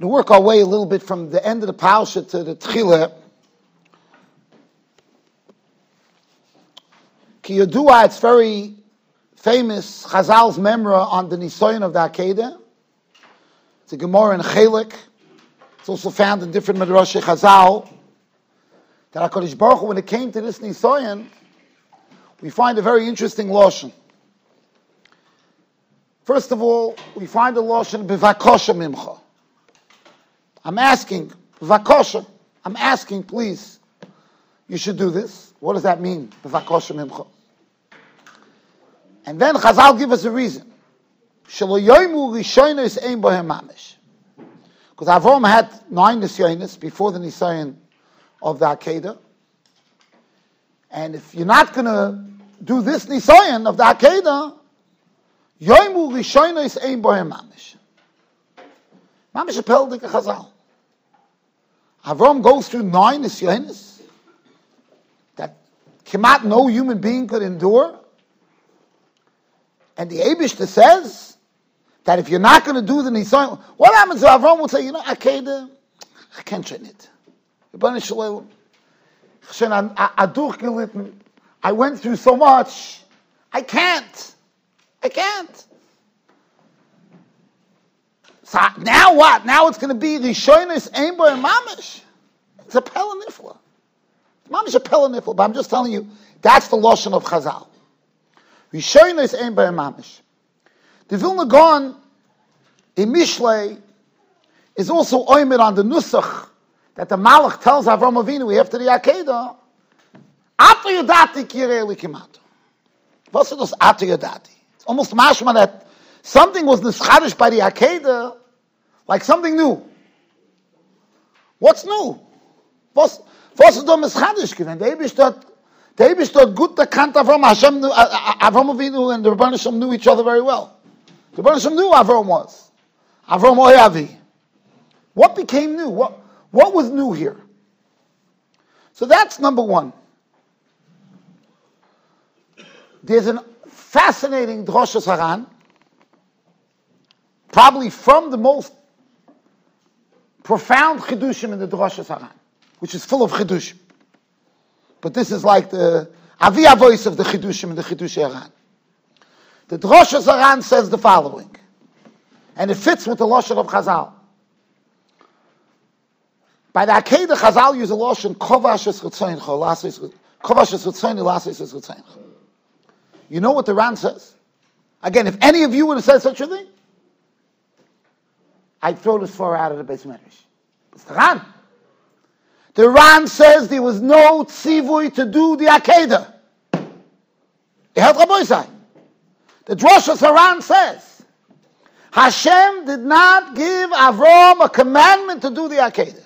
to work our way a little bit from the end of the Pausha to the Tchile. Ki Yodua, it's very famous, Chazal's memra on the Nisoyan of the Akedah. It's a Gemara in Chelik. It's also found in different Midrash Chazal. That HaKadosh Baruch Hu, when it came to this Nisoyan, we find a very interesting Lashon. First of all, we find a Lashon, Bivakosha Mimcha. I'm asking, Vakosha, I'm asking, please, you should do this. What does that mean? Vakosha mimcha. And then Chazal give us a reason. Because Avram had nine Nisyonis before the Nisayan of the Akedah. And if you're not going to do this Nisayan of the Akedah, Yoimu Rishoyna is Ein Bohem Mamish. Mamish a peldik Chazal. Avram goes through nine nisyanis that Kemat no human being could endure. And the Abishta says that if you're not going to do the nisyanis, what happens if Avram will say, you know, Akeda, uh, I can't train it. I went through so much. I can't. I can't. So now what? Now it's going to be Rishonis Aimbo and Mamish. It's a Pelanifla. Mamish a Pelanifla, but I'm just telling you, that's the Lashon of Chazal. Rishonis Aimbo and Mamish. The Vilna Gaon in Mishlei is also oimed on the Nusach that the Malach tells Avram Avinu after the Akedah, Atu Yadati Kirei Likimato. What's this Atu Yadati? It's almost mashma that something was nischadish by the Akedah, like something new. What's new? Was, was ist da nischadish gewesen? Der Ebisch dort, der Ebisch dort gut erkannt Avram, Hashem, Avram Avinu and the Rebbeinu knew each other very well. The Rebbeinu knew Avram was. Avram Oyavi. What became new? What, what was new here? So that's number one. There's a fascinating Drosha Saran probably from the most profound chidushim in the Drosha Saran, which is full of chidushim. But this is like the avia voice of the chidushim in the chidush Saran. The Drosha Saran says the following, and it fits with the Lashon of Chazal. By the Akedah, Chazal use a Lashon kovashes chutzeincha, kovashes chutzeincha, lasis chutzeincha. You know what the Ran says? Again, if any of you would have said such a thing, I'd throw this far out of the base medrash. It's the Ran. The Ran says there was no tzivui to do the Akedah. It held Rabbi The Drosh Haran says, Hashem did not give Avram a commandment to do the Akedah.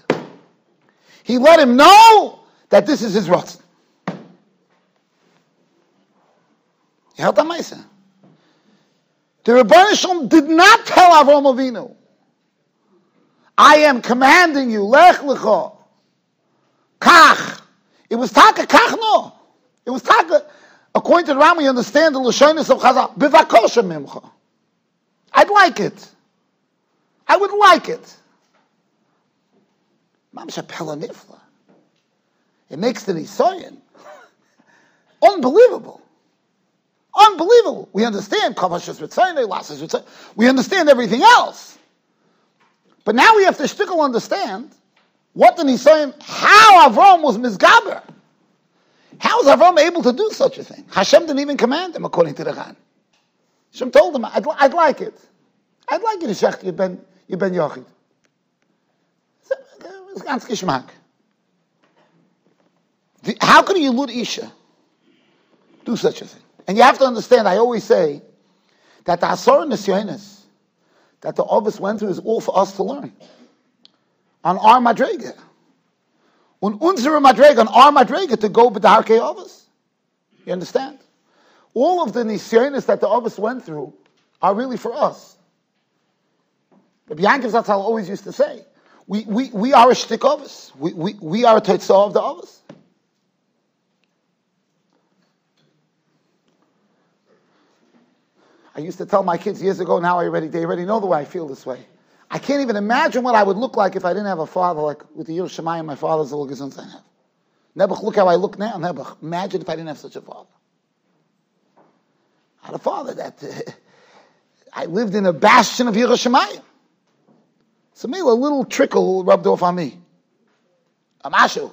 He let him know that this is his Ratzon. He held The Rebbeinu did not tell Avram Avinu, I am commanding you, lech lecha, kach. It was taka kach no. It was taka, according to the Rambam, you understand the Lashonis of Chazal, bivakosha mimcha. I'd like it. I would like it. It makes the Nisayan unbelievable. Unbelievable. We understand We understand everything else. But now we have to still understand what the Nisayan, how Avram was misgaber. How is Avram able to do such a thing? Hashem didn't even command him, according to the Ran. Hashem told him, I'd, I'd like it. I'd like you to shech you ben, you Yochid. How could you Yilud Isha do such a thing? And you have to understand, I always say, that the Asor Nisyonis, that the Ovis went through is all for us to learn. On our Madrega. On unsere Madrega, on our Madrega to go with the Harkei Ovis. You understand? All of the Nisyonis that the Ovis went through are really for us. The Yankov Zatzal always used to say, we, we, we are a shtik Ovis. We, we, we are a Tetzah of the Ovis. I used to tell my kids years ago, now I already, they already know the way I feel this way. I can't even imagine what I would look like if I didn't have a father like with the Yerushalayim my father's the little I have. Nebuch, look how I look now. Nebuch, imagine if I didn't have such a father. I had a father that uh, I lived in a bastion of Yerushalayim. So maybe a little trickle rubbed off on me. Amashu.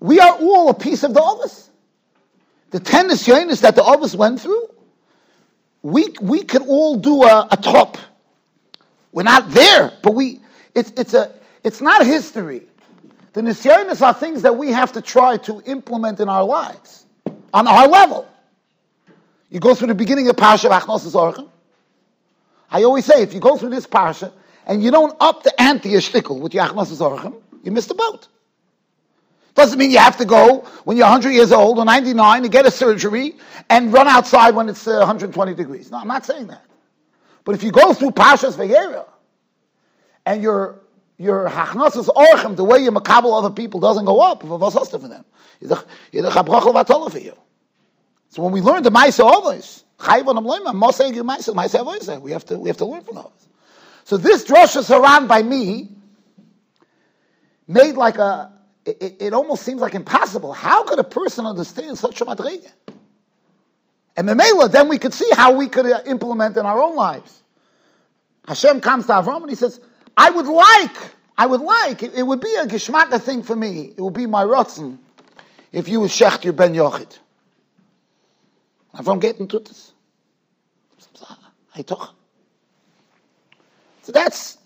We are all a piece of the Ovis. The ten nisyonis that the Ovis went through, we, we could all do a, a top. We're not there, but we, it's, it's, a, it's not history. The nisyonis are things that we have to try to implement in our lives on our level. You go through the beginning of Parsha Achnos Orchim. I always say, if you go through this Parsha and you don't up the ante a with your Achnos you miss the boat. Doesn't mean you have to go when you're 100 years old or 99 and get a surgery and run outside when it's uh, 120 degrees. No, I'm not saying that. But if you go through Pashas Vayeira and your your hachnasas orchem, the way you makabel other people doesn't go up, for them? for you. So when we learn the Maisa Ovis, we have to we have to learn from those. So this drasha Haran by me made like a it, it, almost seems like impossible. How could a person understand such a madriga? And Memela, then we could see how we could uh, implement in our own lives. Hashem comes to Avram and he says, I would like, I would like, it, it would be a geschmacka thing for me. It would be my rotzen if you was shecht your ben yochid. Avram getting to this. So that's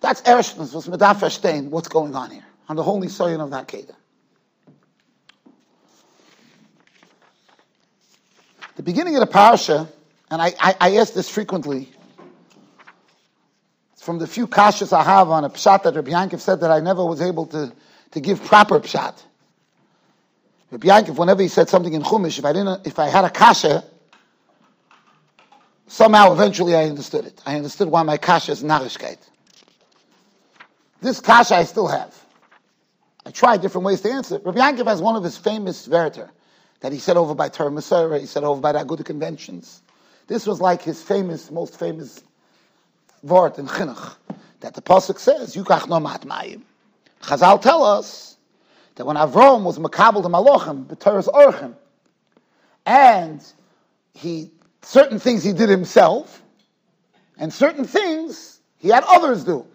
that's Ershnas, was Medaf what's going on here on the holy soil of that Kedah. The beginning of the parasha, and I, I, I ask this frequently, from the few kashas I have on a pshat that Rabbi Yankov said that I never was able to, to give proper pshat. Rabbi Yankov, whenever he said something in Chumash, if I didn't, if I had a kasha, somehow eventually I understood it. I understood why my kasha is narishkeit. This kasha I still have. I tried different ways to answer it. Rabbi Yankov has one of his famous verter that he said over by Torah he said over by the Aguda conventions. This was like his famous, most famous word in Chinuch, that the Pasuk says, Yukach no mat mayim. Chazal tell us that when Avram was makabel the malachim, b'teres orchim, and he, certain things he did himself, and certain things he had others do.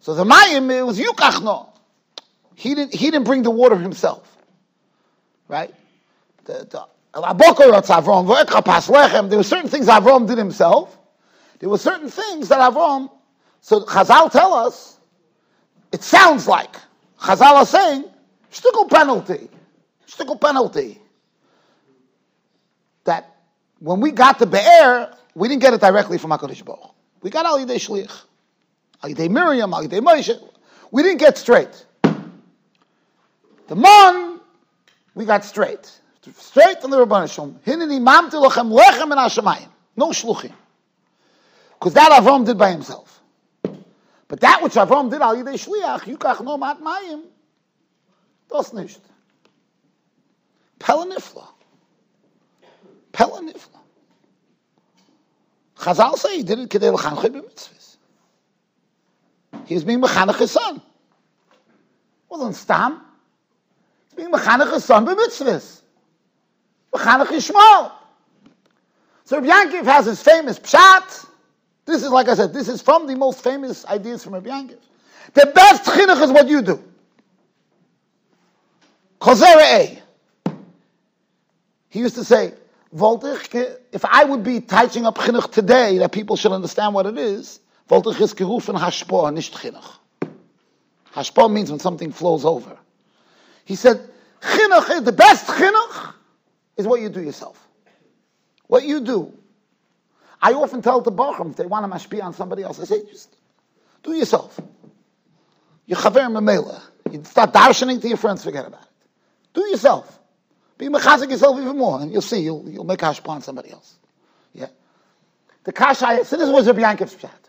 So the mayim, it was Yukach no. He didn't, he didn't bring the water himself. Right? The, the, there were certain things Avram did himself. There were certain things that Avram, so Chazal tell us, it sounds like, Chazal are saying, shtickle penalty, shtickle penalty. That when we got the Be'er, we didn't get it directly from HaKadosh Baruch. We got Al Yidei Shliach, Al Yidei Miriam, Al Yidei Moshe. We didn't get straight. The man, we got straight. Straight from the Rabban Shalom. Lechem. No shluchim. Because that Avram did by himself. But that which Avram did al yidei shliach, yukach no mat mayim, das nicht. Pelanifla. Pelanifla. Chazal say he did it kedei l'chanchei b'mitzvahs. He was being mechanech his son. Wasn't stam being mechanech his son b'mitzvahs. Mechanech Yishmael. So Rabbi Yankov has his famous pshat. This is, like I said, this is from the most famous ideas from Rabbi Yankov. The best chinuch is what you do. He used to say, if I would be teaching up chinuch today, that people should understand what it is, Voltich is gerufen hashpor, nicht chinuch. Hashpor means when something flows over. He said, chinuch, the best chinuch is what you do yourself. What you do. I often tell the Bachram, if they want to mashpia on somebody else, I say, just do yourself. You're chaver memela. You start darshaning to your friends, forget about it. Do yourself. Be mechazik yourself even more, and you'll see, you'll, you'll make hashpa on somebody else. Yeah. The kasha, so this was Rabbi Yankov's chat.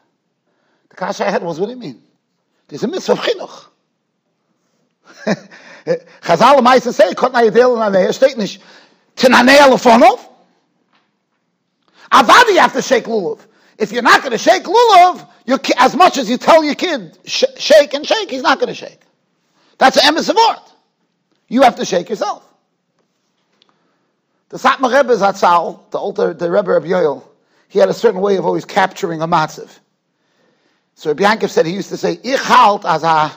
The kasha I had was, what do you mean? There's a mitzvah of chinuch. Chazal meistens say, kommt na Yedel und Anea, steht nicht, Tenanea Lefonov. Avadi, you have to shake lulav. If you're not going to shake lulav, as much as you tell your kid sh- shake and shake, he's not going to shake. That's an emes of art. You have to shake yourself. The Satmar Rebbe Zatzal, the older the Rebbe of Yoel, he had a certain way of always capturing a matziv. So Rabbi Yankov said he used to say, Ich halt as a,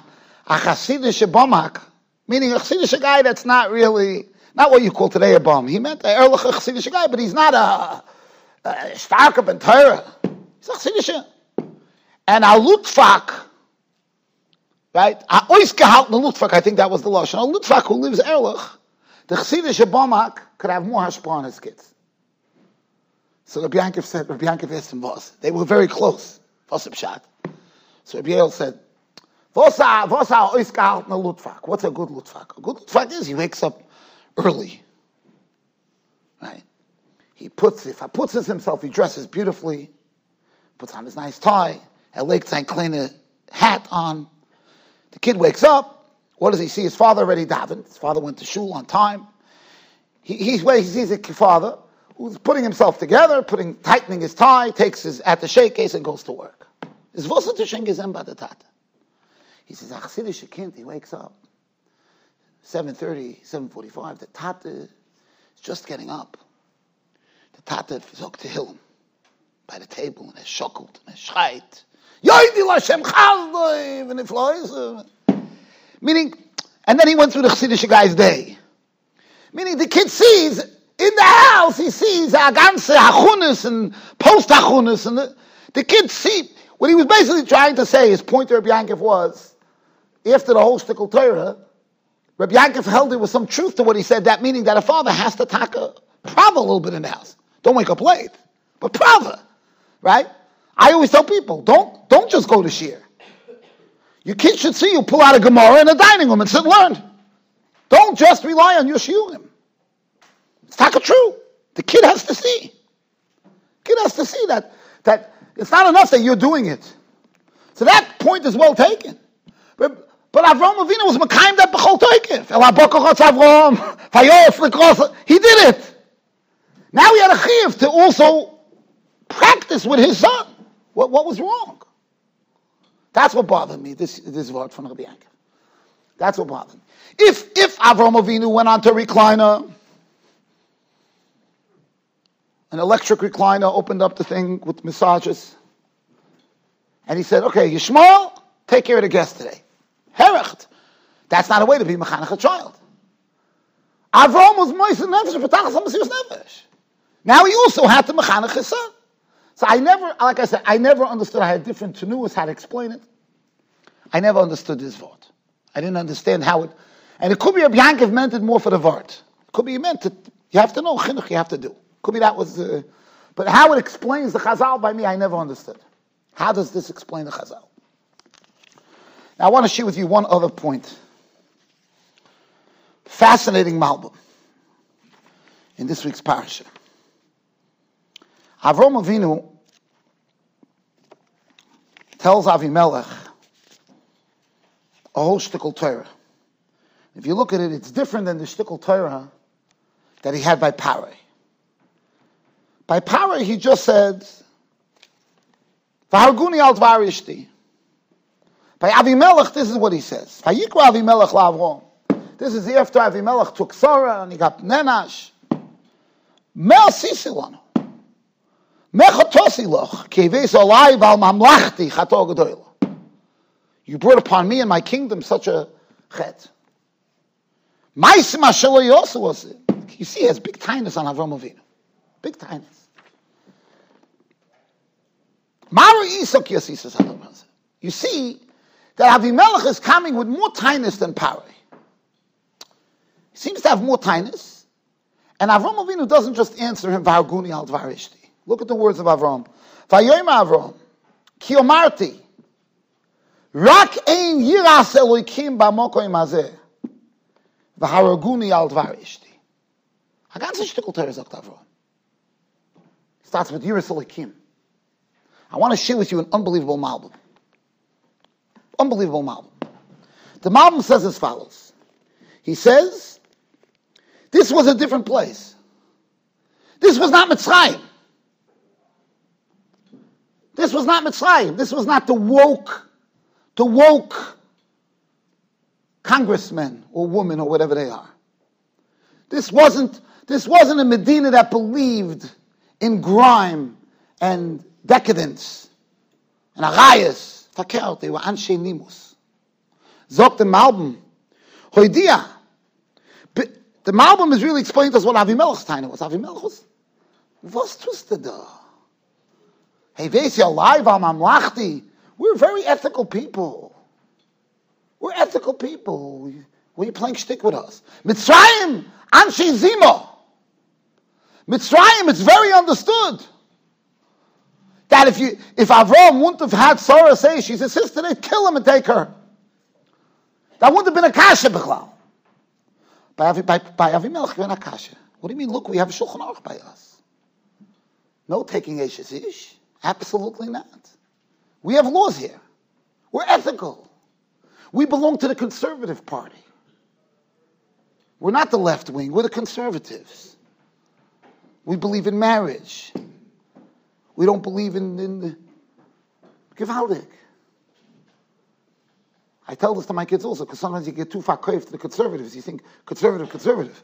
a Chasidische bomak, meaning a Chasidische guy that's not really, not what you call today a bum. He meant a ehrlich Chasidische guy, but he's not a, a starker ben Torah. He's a Chasidische. And a Lutfak, right? A oisgehalten Lutfak, I think that was the Lashon. A Lutfak who lives ehrlich, the Chasidische bomak could have more hashpah on his kids. So Rabbi Yankov said, Rabbi Yankov asked him, boss. They were very close. Up, shot? So Rabbi Yael said, What's a good lutfak? A good lutfak is he wakes up early. Right? He puts, if he puts himself, he dresses beautifully, puts on his nice tie, a lake clean hat on. The kid wakes up. What does he see? His father already davened. His father went to shul on time. He, he's where he sees a father who's putting himself together, putting, tightening his tie, takes his at the shake case and goes to work. Is wasser to der Tate. He says, ach, Siddish kind, he wakes up. 7.30, 7.45, the Tate is just getting up. The Tate sagt to him by the table and er schockelt and er schreit. Yoidi Lashem Chazdoi, and. Meaning, and then he went through the Chassidish guy's day. Meaning the kid sees, in the house, he sees a ganze Hachunis and post-Hachunis, and the, the kid see, what he was basically trying to say, his point to Rabbi Yankov was, after the whole Stickle Torah, Rabbi Yankov held there was some truth to what he said, that meaning that a father has to talk a prava a little bit in the house. Don't wake up late, but prava, right? I always tell people, don't, don't just go to shir. Your kids should see you pull out a Gemara in a dining room and sit and learn. Don't just rely on your shiurim. It's not true. The kid has to see. The kid has to see that, that it's not enough that you're doing it. So that point is well taken. But Avram Avinu was Mekayim that B'chol Toikif. El Avram, Fayof, He did it. Now he had a chiv to also practice with his son. What, what was wrong? That's what bothered me, this, this word from Rabbi Yankov. That's what bothered me. If, if Avram Avinu went on to recliner, an electric recliner, opened up the thing with massages. And he said, okay, Yishmael, take care of the guest today. Herecht. That's not a way to be mechanech a child. Avram was moist nefesh, v'tachas ha-mesirus nefesh. Now he also had to mechanech his son. So I never, like I said, I never understood. I had different tenuas how to explain it. I never understood this word. I didn't understand how it, and it could be a Yankov meant it more for the word. It could be meant it. You have to know chinuch. You have to do. Could be that was, uh, but how it explains the Chazal by me, I never understood. How does this explain the Chazal? Now I want to share with you one other point. Fascinating Malbim in this week's parasha. Avram Avinu tells Avimelech a whole shtickle Torah. If you look at it, it's different than the shtickle Torah that he had by Paray. By power, he just said, Vaharguni al. By Avimelech, this is what he says. This is after Avimelech took Sarah and he got Nenash. Mel sisilanu. Mechatosi loch. Keves olai val mamlachti chato gedoyla. You brought upon me and my kingdom such a chet. Maisim Ashelo also was it. You see, he has big kindness on Avram Avinu. Big kindness. You see that Avimelech is coming with more tinus than Pari. He seems to have more tinus. And Avram Avinu doesn't just answer him, Varguni al Dvarishti. Look at the words of Avram. Vayoyim Avram, Kiomarti, Rak ein yiras Eloikim b'mokoim hazeh, v'haraguni al Dvarishti. Shtickle Torah sagt Avram. Starts with yiras Eloikim. I want to share with you an unbelievable Malbim. Unbelievable Malbim. The Malbim says as follows. He says, this was a different place. This was not Mitzrayim. This was not Mitzrayim. This was not the woke, the woke congressmen or women or whatever they are. This wasn't, this wasn't a Medina that believed in grime and decadence and arayas. Verkehrt, they were Anshe Nimus. Zog the Malbim, Hoidia. The Malbim is really explaining to us what Avimelech's time was. Avimelech was, was twisted da? Hey, Vesi alive, am Amlachti. We're very ethical people. We're ethical people. Are you playing shtick with us? Mitzrayim, Anshe Zimo. Mitzrayim, it's very understood. That if you if Avram wouldn't have had Sarah say she's his sister, they'd kill him and take her. That wouldn't have been a kasha b'chlal. By, by, by Avimelech, you're not kasha. What do you mean? Look, we have a Shulchan Aruch by us. No taking Eshes Ish. Absolutely not. We have laws here. We're ethical. We belong to the conservative party. We're not the left wing, we're the conservatives. We believe in marriage. We don't believe in, in the gewaldig. I tell this to my kids also, because sometimes you get too far craved to the conservatives. You think conservative, conservative.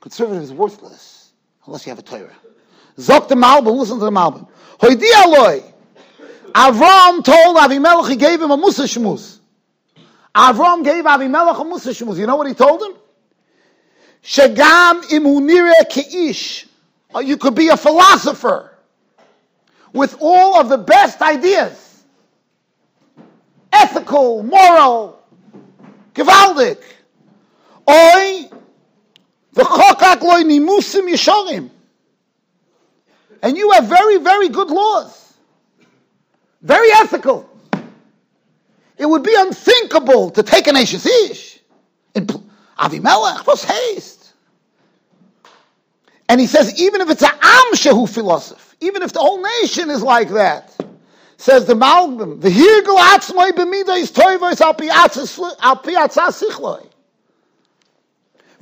Conservative is worthless, unless you have a Torah. Zok the Malbim, listen to the Malbim. Hoidi aloi. Avram told Avimelech, he gave him a Musa Shmuz. Avram gave Avimelech a Musa Shmuz. You know what he told him? Shagam imunire keish. Uh, you could be a philosopher with all of the best ideas. Ethical, moral, gewaldig. Oi, v'chokak loy nimusim yishorim. And you have very, very good laws. Very ethical. It would be unthinkable to take an Ashes Ish. In Avimelech, what's haste? And he says, even if it's an Am Shehu philosopher, even if the whole nation is like that, says the Malbim, the Hirgul Atzmai B'midas Toivos Al Pi Atzah Sichloi.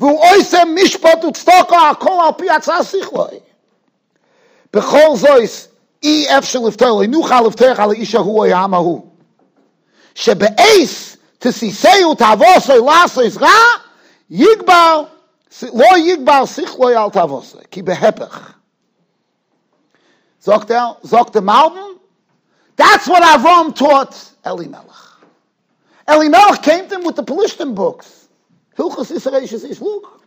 והוא עושה משפט וצדוקה הכל על פי הצעה שכלוי. בכל זויס אי אפשר לפתור, לא נוכל לפתוח על האיש ההוא או העם ההוא. שבאייס תסיסהו תעבוסו לעשויס רע, יגבר, לא יגבר שכלוי על תעבוסו, כי בהפך. Sagt er, sagt der Malbim, that's what Avram taught Elimelech. Elimelech came to him with the Pelishtim books. Hilchas Yisrael says, look,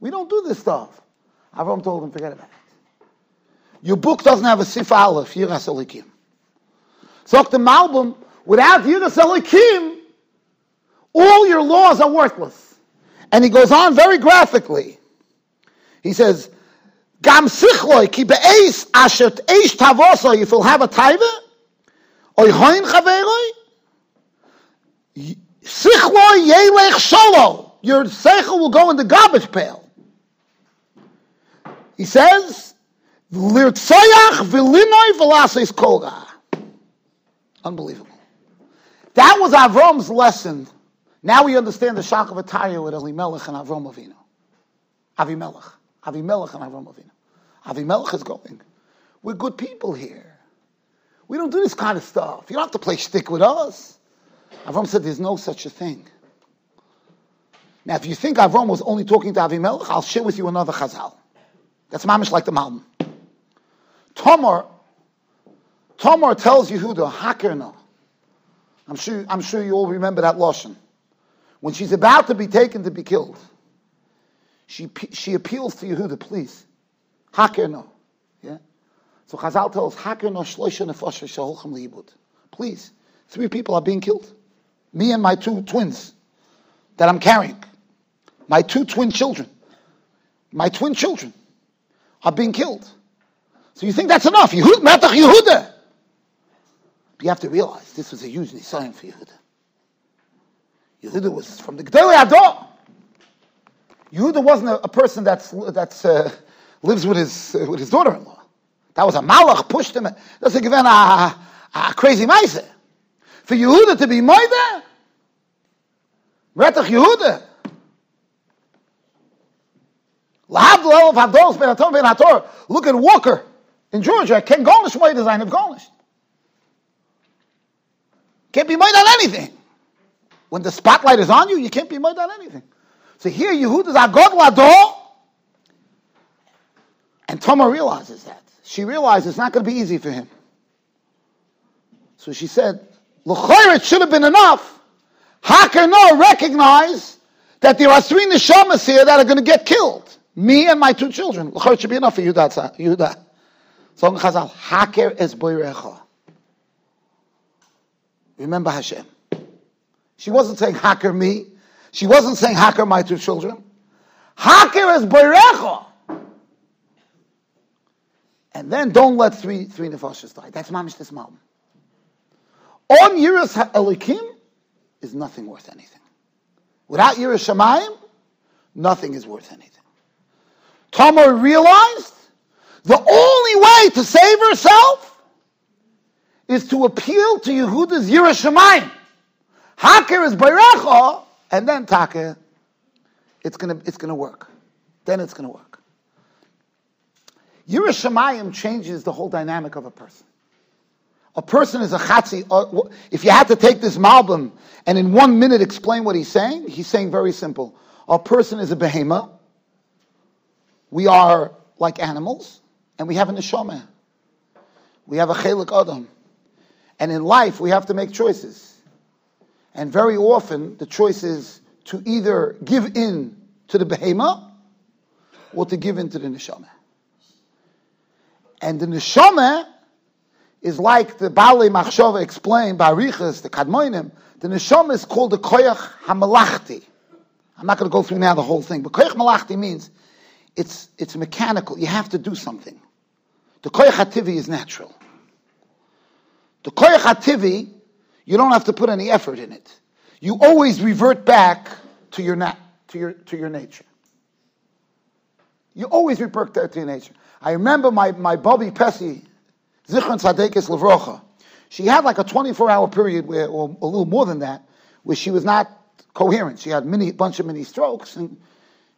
we don't do this stuff. Avram told him, forget about it. Your book doesn't have a Sif Aleph, Yiras Elikim. Sagt the Malbim, without Yiras Elikim, all your laws are worthless. And he goes on very graphically. He says, Gam sichloi ki be'eis asher eish tavoso if you'll have a taiva, oi hoin chaveroi, sichloi yelech solo, your seichel will go in the garbage pail. He says, lirtsoyach v'linoi v'laseis kolga. Unbelievable. That was Avram's lesson. Now we understand the shock of Ataya with Elimelech and Avram Avinu. Avimelech. Avimelech and Avram Avinu. Avimelech is going. We're good people here. We don't do this kind of stuff. You don't have to play stick with us. Avram said there's no such a thing. Now, if you think Avram was only talking to Avimelech, I'll share with you another chazal. That's mamish like the mountain. Tomar, Tomar tells Yehuda, Hakerna. I'm sure, I'm sure you all remember that lashon. When she's about to be taken to be killed, she, she appeals to Yehuda, please, Hakerno. Yeah? So Chazal tells, Hakerno shloisha nefosha shaholchem liibud. Please, three people are being killed. Me and my two twins that I'm carrying. My two twin children. My twin children are being killed. So you think that's enough? Yehud, Matach Yehuda. But you have to realize this was a huge sign for Yehuda. Yehuda was from the Gedolei Ador. Yehuda wasn't a, a person that's, that's uh, lives with his, uh, with his daughter-in-law. That was a malach, pushed him. That's a given a, a, crazy mice. For Yehuda to be moide, Retach Yehuda. Look at Walker in Georgia. Ken Garnish moide design of Garnish. Can't be made on anything. When the spotlight is on you, you can't be made on anything. So here, Yehuda's Agod Lado, and Tamar realizes that. She realizes it's not going to be easy for him. So she said, L'choyer, it should have been enough. How no recognize that there are three neshamas here that are going to get killed? Me and my two children. L'choyer, should be enough for Yehuda. Yehuda. So Chazal, Haker es boirecha. Remember Hashem. She wasn't saying Haker me. She wasn't saying Haker my two children. Haker is boirecha. And then don't let three three nefashas die. That's mamish this mom. On Yiras Elikim is nothing worth anything. Without Yiras Shamayim, nothing is worth anything. Tamar realized the only way to save herself is to appeal to Yehuda's Yiras Shamayim. Haker is Bayrecha, and then Taka, it's gonna, it's gonna work. Then it's gonna work. Yiras Shamayim changes the whole dynamic of a person. A person is a chatzi. Uh, if you had to take this malbim and in one minute explain what he's saying, he's saying very simple. A person is a behema. We are like animals, and we have a neshama. We have a chelik adam. And in life, we have to make choices. And very often, the choice is to either give in to the behema or to give in to the neshama. And the neshama is like the Bali Machshava explained by Riches, the Kadmoinim. The neshama is called the koyach hamalachti. I'm not going to go through now the whole thing, but koyach malachti means it's, it's mechanical. You have to do something. The koyach hativi is natural. The koyach hativi, you don't have to put any effort in it. You always revert back to your, na- to your, to your nature. You always revert back to your nature. I remember my, my Bobby Pessy, Zichron Tzadekis Levrocha. She had like a 24 hour period where, or a little more than that, where she was not coherent. She had many, bunch of mini strokes and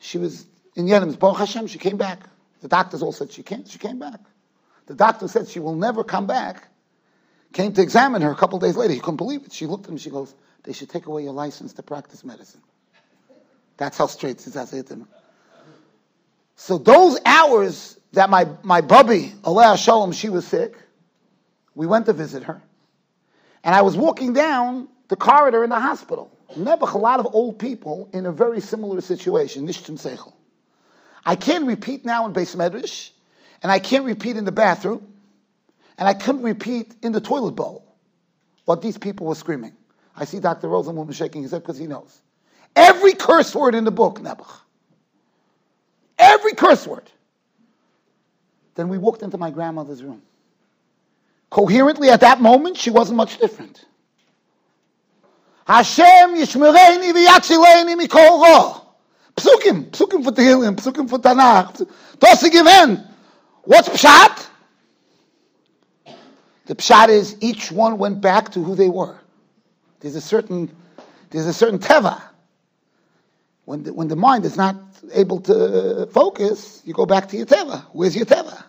she was in Yedim's Baruch Hashem, she came back. The doctors all said she can't, she came back. The doctor said she will never come back. Came to examine her a couple days later. He couldn't believe it. She looked at him, she goes, they should take away your license to practice medicine. That's how straight it. So those hours that my, my bubby, Aleh Shalom, she was sick. We went to visit her. And I was walking down the corridor in the hospital. Nebuch, a lot of old people in a very similar situation, Nishtim Seichel. I can't repeat now in Beis Medrash, and I can't repeat in the bathroom, and I couldn't repeat in the toilet bowl what these people were screaming. I see Dr. Rosenblum shaking his head because he knows. Every curse word in the book, Nebuch. Every curse word. Then we walked into my grandmother's room. Coherently at that moment, she wasn't much different. Hashem yishmereini v'yatzileni mikol ra. Psukim, psukim for Tehillim, psukim for Tanakh. Tosi given. What's pshat? The pshat is each one went back to who they were. There's a certain, there's a certain teva. When the, when the mind is not able to uh, focus, you go back to your teva. Where's your teva?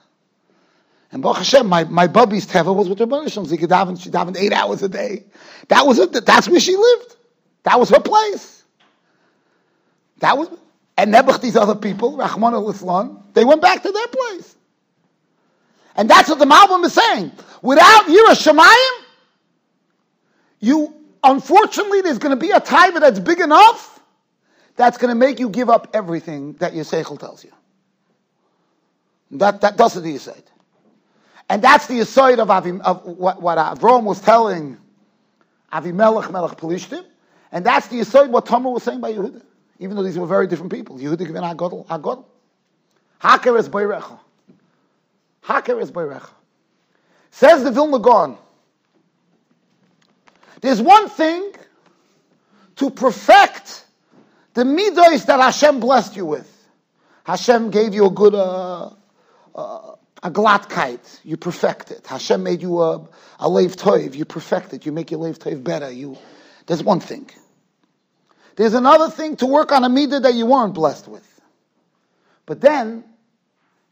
And Baruch Hashem, my, my bubby's teva was with her Shalom. She could daven, she davened eight hours a day. That was it. That's where she lived. That was her place. That was, and these other people, Rachmana litzlan, they went back to their place. And that's what the Malbim is saying. Without Yirah Shemayim, you, unfortunately, there's going to be a taiva that's big enough that's going to make you give up everything that your seichel tells you. That, that does the Yisaid. And that's the Yisaid of, Avim, of what, what Avram was telling Avimelech Melech Pelishtim. And that's the Yisaid what Tamar was saying by Yehuda. Even though these were very different people. Yehuda given Agodl. Agodl. Haker is Bayrecha. Haker is Bayrecha. Says the Vilna Gaon. There's one thing to perfect the midos that Hashem blessed you with. Hashem gave you a good, uh, uh, a glatkite, you perfect it. Hashem made you a, a leiv toiv, you perfect it. You make your leiv toiv better. You, there's one thing. There's another thing to work on a midah that you weren't blessed with. But then,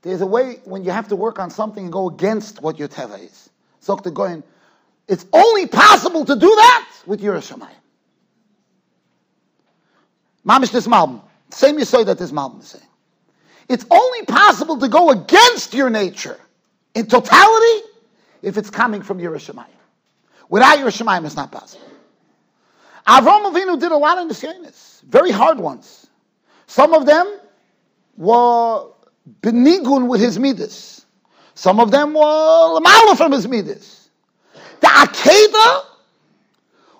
there's a way when you have to work on something and go against what your teva is. Zok going, It's only possible to do that with Yiras Shamayim. Mamish this Malbim. Same you say that this Malbim is saying. It's only possible to go against your nature in totality if it's coming from Yiras Shamayim. Without Yiras Shamayim, it's not possible. Avram Avinu did a lot of nisyonis, very hard ones. Some of them were benigun with his midas. Some of them were lamala from his midas. The Akedah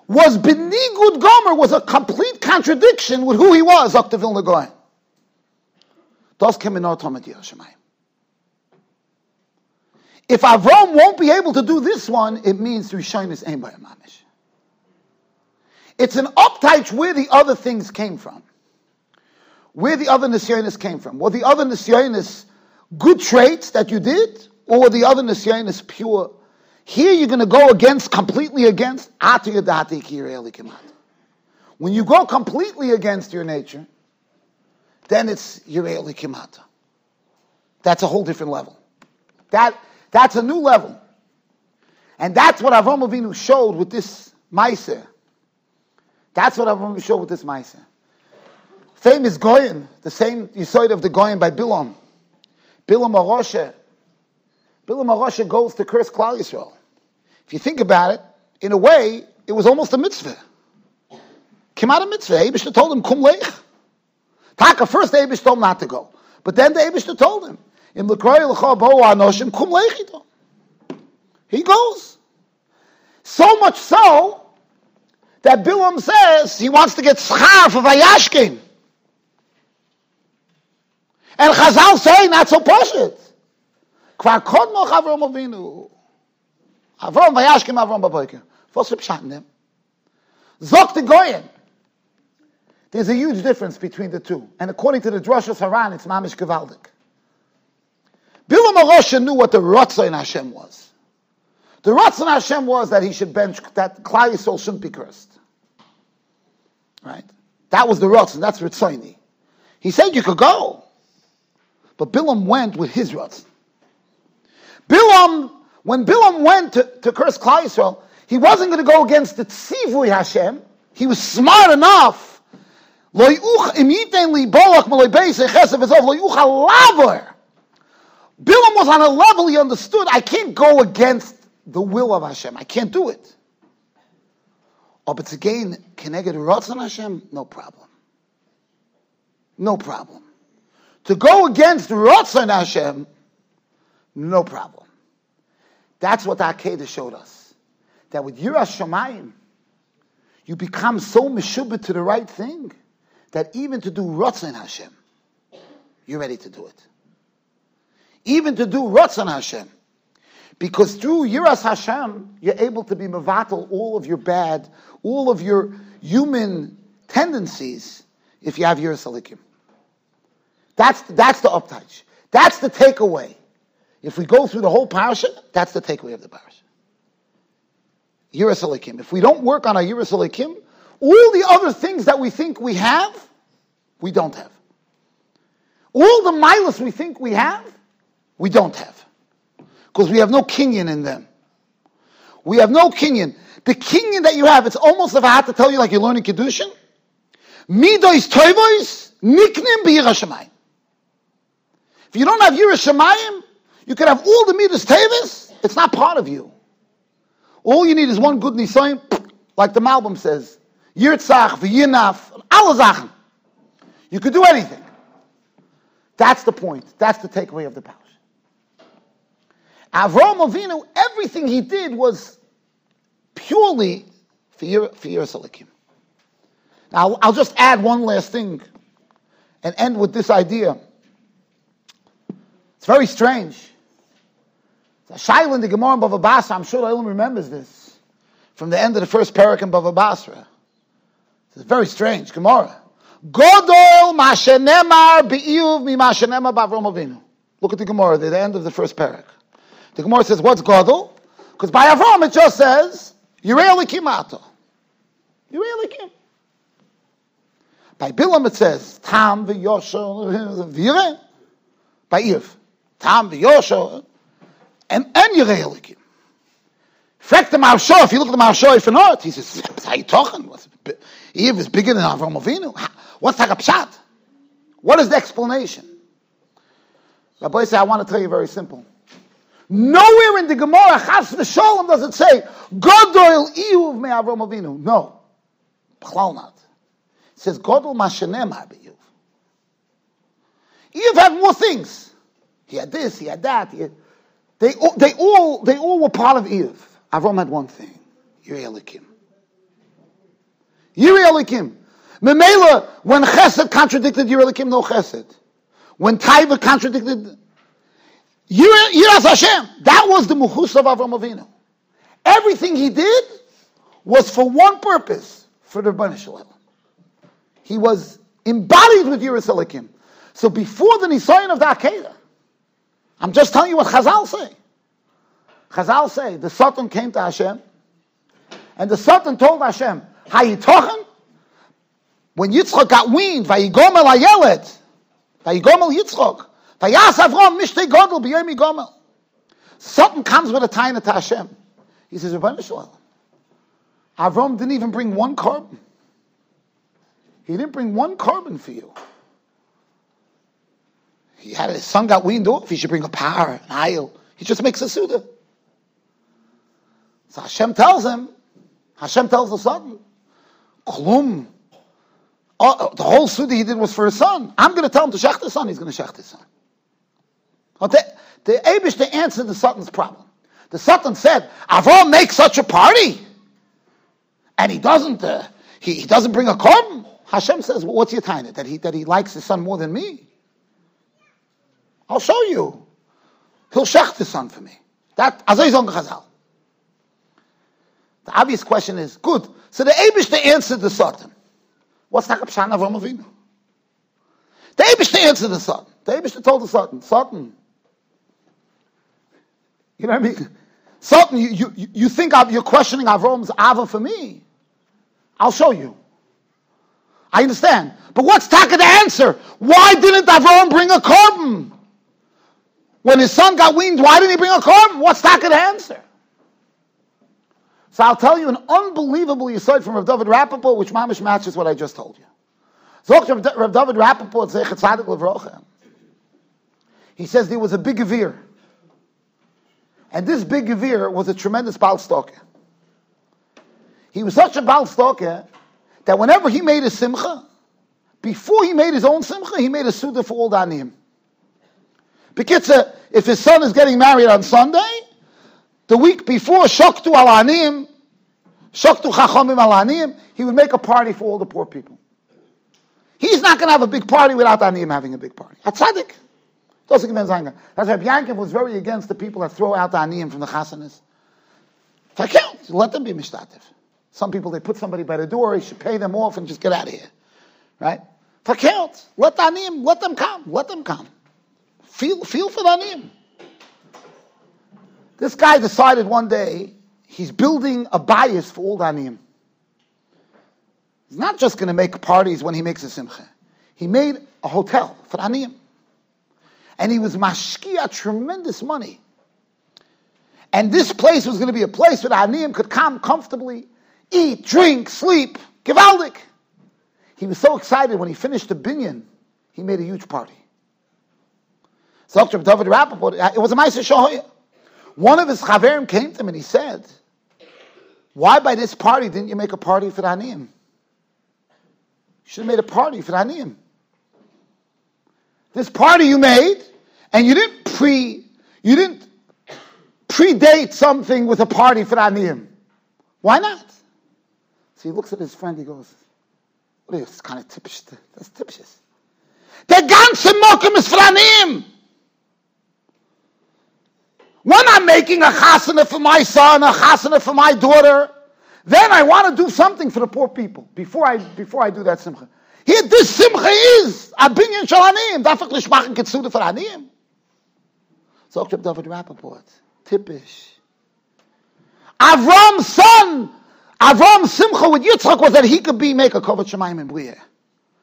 was benigud gomer, was a complete contradiction with who he was, Dr. Vilna Goyen. Das If Avram won't be able to do this one, it means Rishon aim by Mamish. It's an uptight where the other things came from. Where the other Nisyonis came from. Were the other Nisyonis good traits that you did? Or were the other Nisyonis pure? Here you're going to go against, completely against, when you go completely against your nature, then it's Yirei Kimata. That's a whole different level. That, that's a new level. And that's what Avram Avinu showed with this Meiser. That's what I'm going to show with this Maisa. Famous Goyen, the same Yisoid of the Goyen by Bilam. Bilam Arosha. Bilam Arosha goes to curse Klal Yisrael. If you think about it, in a way, it was almost a mitzvah. Came out a mitzvah. Abishta told him, Kum lech. Taka, first Abish told him not to go. But then the Abishta told him, in Lekroy Lecha Bo Anoshim, Kum lechito. He goes. So much so that Bilam says he wants to get schar for Vayashkin. And Chazal say not so poshut. Kvar kodmo Avram Avinu. Avram Vayashkin Avram pshat in them? Zok the Goyen. There's a huge difference between the two. And according to the Drashos Haran, it's Mamish Gevaldik. Bilam Arosha knew what the Ratzah in Hashem was. The Ratzon Hashem was that he should bench, that Klal Yisrael shouldn't be cursed. Right? That was the Ratzon, that's Ritzoni. He said you could go. But Bilam went with his Ratzon. Bilam, when Bilam went to, to curse Klal Yisrael, he wasn't going to go against the Tzivui Hashem. He was smart enough. Bilam was on a level he understood. I can't go against the will of Hashem. I can't do it. Oh, but again, can I get a Ratzon Hashem? No problem. No problem. To go against Ratzon Hashem, no problem. That's what Akedah showed us. That with Yiras Shamayim, you become so meshubit to the right thing that even to do Ratzon Hashem, you're ready to do it. Even to do Ratzon Hashem, because through Yiras Hashem, you're able to be mevatel all of your bad, all of your human tendencies, if you have Yiras Alikim. That's, that's the uptouch. That's the takeaway. If we go through the whole parasha, that's the takeaway of the parasha. Yiras Alikim. If we don't work on our Yiras Alikim, all the other things that we think we have, we don't have. All the milas we think we have, we don't have because we have no kinyan in them. We have no kinyan. The kinyan that you have, it's almost if I had to tell you like you're learning Kedushin. Midois toivois niknim b'yirashamayim. If you don't have yirashamayim, you can have all the midas tevis, it's not part of you. All you need is one good nisoyim, like the Malbim says. Yirtzach, v'yinaf, alle You could do anything. That's the point. That's the takeaway of the power. Avram Avinu, everything he did was purely for Yiras Elikim. Now, I'll just add one last thing and end with this idea. It's very strange. A Shaila in the Gemara in Bava Basra. I'm sure everyone remembers this from the end of the first parak in Bava Basra. It's very strange. Gemara. Godol mashenemar be'iyuv mi mashenemar b'Avram Avinu. Look at the Gemara, the end of the first parak. The Gemara says, what's Gadol? Because by Avram it just says, Yirei Elikim Yirei Elikim. By Bilam it says, Tam v'yosho v'yireh. By Iv, Tam v'yosho and, Yirei Elikim. Fragt the Maharsha, if you look at the Maharsha if not, he says, how you talking? Eve is bigger than Avram Avinu. What's like a pshat? What is the explanation? Rabbi said, I want to tell you very simple. Nowhere in the Gemara, Chas v'Sholem, does it say, Godol Iyuv me Avram Avinu. No. B'chlal not. It says, Godol Mashanem Iyuv. Iyuv had more things. He had this, he had that. He had, they, they, all, they all were part of Iyuv. Avram had one thing. Yirei Elikim. Yirei Elikim. Memela, when Chesed contradicted Yirei Elikim, no Chesed. When Taiva contradicted Yiras Hashem, that was the Muhus of Avram Avinu. Everything he did was for one purpose, for the Rebbeinu Shalom. He was embodied with Yiras Elikim. So before the Nisayan of the Akedah, I'm just telling you what Chazal say. Chazal say the Satan came to Hashem, and the Satan told Hashem, "Hayitochen." When Yitzchak got weaned, "Vayigomel ayelet," "Vayigomel Yitzchak," "Vayas Avram mishtei godel b'yom yigomel." Satan comes with a taina to Hashem. He says, "Rebbeinu Shalom." Avram didn't even bring one korban. He didn't bring one korban for you. He had his son got weaned off. He should bring a power, an aisle. He just makes a suda. So Hashem tells him, Hashem tells the son, Klum. Oh, the whole suda he did was for his son. I'm going to tell him to shech his son. He's going to shech his son. Okay, the Abish to answer the Satan's problem. The Satan said, Avram makes such a party, and he doesn't. Uh, he, he doesn't bring a korban. Hashem says, well, "What's your tiny that he that he likes his son more than me?" I'll show you. He'll shech his son for me. That Azayzon Chazal. The obvious question is, good. So the Abish to answer the Satan. What's the Pshan of Avinu? The Abish to answer the Satan. The Abish to told the Satan, Satan, you know what I mean? Satan, you, you, you think you're questioning Avram's Ava for me. I'll show you. I understand. But what's Taka the answer? Why didn't Avram bring a korban? When his son got weaned, why didn't he bring a korban? What's that going to answer? So I'll tell you an unbelievable aside from Rav David Rappaport, which mamish matches what I just told you. Zoch Rav David Rappaport. He says there was a big Gevir. And this big Gevir was a tremendous Baal Stalker. He was such a Baal Stalker that whenever he made a Simcha, before he made his own Simcha, he made a Suda for all the Aniyim. Bekitza, if his son is getting married on Sunday, the week before Shoktu al Anim, Shoktu Chachamim al Anim, he would make a party for all the poor people. He's not going to have a big party without Anim having a big party. That's tzaddik. That's why Yankov was very against the people that throw out the from the chasanas. Fakelt, let them be mishtatif. Some people, they put somebody by the door, you should pay them off and just get out of here. Right? Fakelt, let Aniyim, let them come, let them come. Feel, feel for Aniyim. This guy decided one day he's building a bias for all Daniyim. He's not just going to make parties when he makes a simcha. He made a hotel for Daniyim. And he was mashkia tremendous money. And this place was going to be a place where the Aniyim could come comfortably, eat, drink, sleep, givaldik. He was so excited when he finished the binyan, he made a huge party. So Dr. David Rappaport, Uh, it was a Maisa Shahoyah. One of his chaverim came to him and he said, why by this party didn't you make a party for Aniyim? You should have made a party for Aniyim. This party you made, and you didn't pre, you didn't predate something with a party for Aniyim. Why not? So he looks at his friend, he goes, what is this kind of typish? That's typish. Der ganze Mokum is for Aniyim. When I'm making a chasana for my son, a chasana for my daughter, then I want to do something for the poor people before I before I do that simcha. Here, this simcha is a binyan shel aniyim. Dafak lishmachen ketzuda for aniyim. So David Rappaport, typish. Avram's son, Avram's simcha with Yitzchak was that he could be make a kavod shemayim and.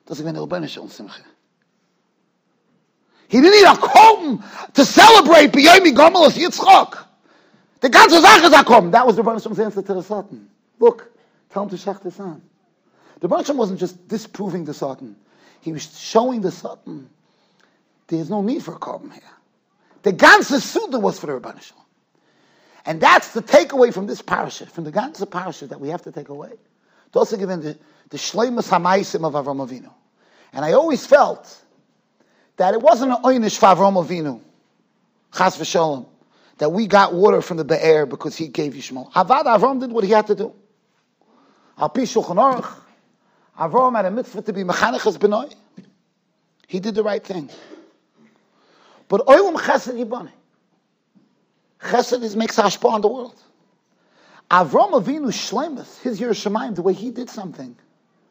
Doesn't even know simcha. He didn't need a korban to celebrate B'yomi Gomelos Yitzchak. The ganze Sache ist kommen. That was the Rebbe Shem's answer to the Satan. Look, tell him to shach this on. The Rebbe Shem wasn't just disproving the Satan. He was showing the Satan there's no need for a korban here. The ganze Suda was for the Rebbe Shem. And that's the takeaway from this parasha, from the ganze parasha that we have to take away. To also give in the, the shleimus hamaisim of Avram Avinu. And I always felt that it wasn't an oynish for Avram Avinu, chas v'sholem, that we got water from the Be'er because he gave Yishmael. Avad Avram did what he had to do. Al pi Shulchan Aruch, Avram had a mitzvah to be mechanechas benoi. He did the right thing. But oilam chesed yibane. Chesed is makes hashpah on the world. Avram Avinu Shlemus, his Yiras Shamayim, the way he did something,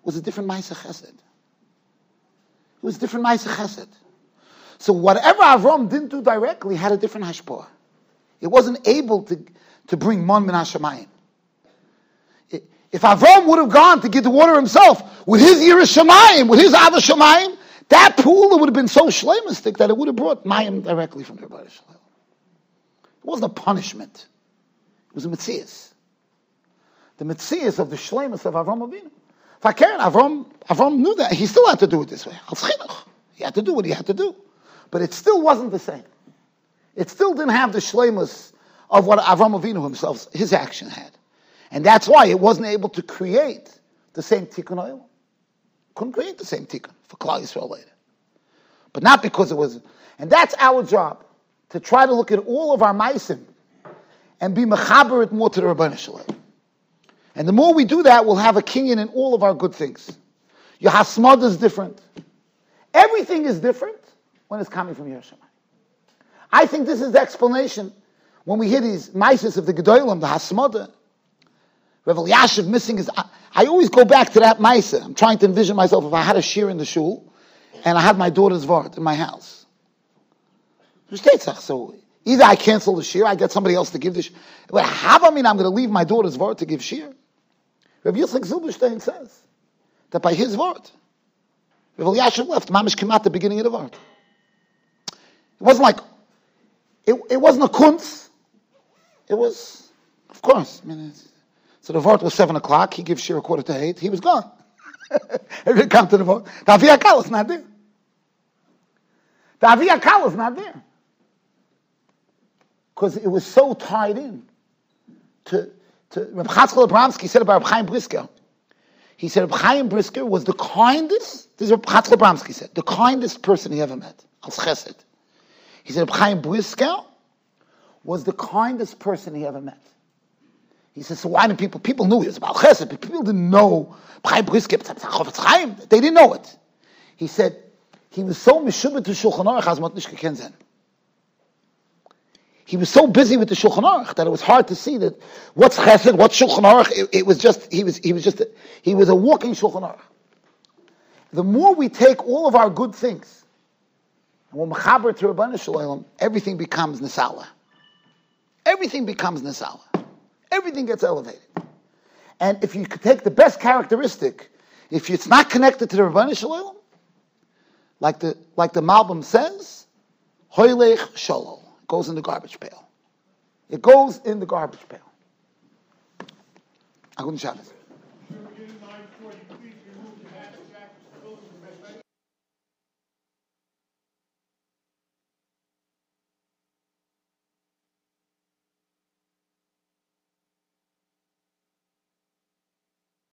was a different Maisa Chesed. It was different Maisa Chesed. So whatever Avram didn't do directly had a different hashpah. It wasn't able to, to bring Mon Min Hashemayim. If Avram would have gone to get the water himself with his Yiras Shamayim, with his Ava Shemayim, that pool would have been so shlemistic that it would have brought Mayim directly from the Rebbe It wasn't a punishment. It was a mitzvah. The mitzvah of the shlemus of Avram Avinu. Fakern, Avram, Avram knew that. He still had to do it this way. He had to do what he had to do. But it still wasn't the same. It still didn't have the shlemus of what Avram Avinu himself, his action had. And that's why it wasn't able to create the same tikkun oil. Couldn't create the same tikkun for Klal Yisrael later. But not because it was, and that's our job, to try to look at all of our maisim and be mechaber more to the Rabbanah Shalom. And the more we do that, we'll have a kinyan in all of our good things. Your hasmad is different. Everything is different when it's coming from Yiras Shamayim. I think this is the explanation when we hear these mices of the Gedolim, the Hasmada, Rav Elyashiv missing his. I, always go back to that mice. I'm trying to envision myself if I had a shiur in the shul and I had my daughter's vart in my house. So either I cancel the shiur, I get somebody else to give the shiur. But how I mean I'm going to leave my daughter's vart to give shiur? Rev Yitzchak Zilberstein says that by his vart, Rav Elyashiv left. Mamish came out the beginning of the vart. It wasn't like it, it wasn't a kunz. It was, of course. I mean, so the vart was seven o'clock. He gives shiur a quarter to eight. He was gone. Every come to the vart. The Aviyakal is not there. The Aviyakal is not there. Because it was so tied in to, to Reb Chatzkel Abramsky said about Reb Chaim Brisker. He said Reb Chaim Brisker was the kindest, this is Reb Chatzkel Abramsky said, the kindest person he ever met. Als Chesed. He said Chaim Brisker was the kindest person he ever met. He said, so why did people, people knew he was about chesed, but people didn't know Chaim Brisker, they didn't know it. He said, he was so mishubah to Shulchan Aruch as Matnishka Kenzen. He was so busy with the Shulchan Aruch that it was hard to see that what's Chesed, what's Shulchan Aruch. It, it, was just he was he was just a, he was a walking Shulchan Aruch. The more we take all of our good things when Mechaber to Rabbanu Shalom, everything becomes Nisala. Everything becomes Nisala. Everything gets elevated. And if you take the best characteristic, if it's not connected to the Rabbanu Shalom, like the like the Malbim says, Hoylech Shalom goes in the garbage pail. It goes in the garbage pail. Agun Shabbos.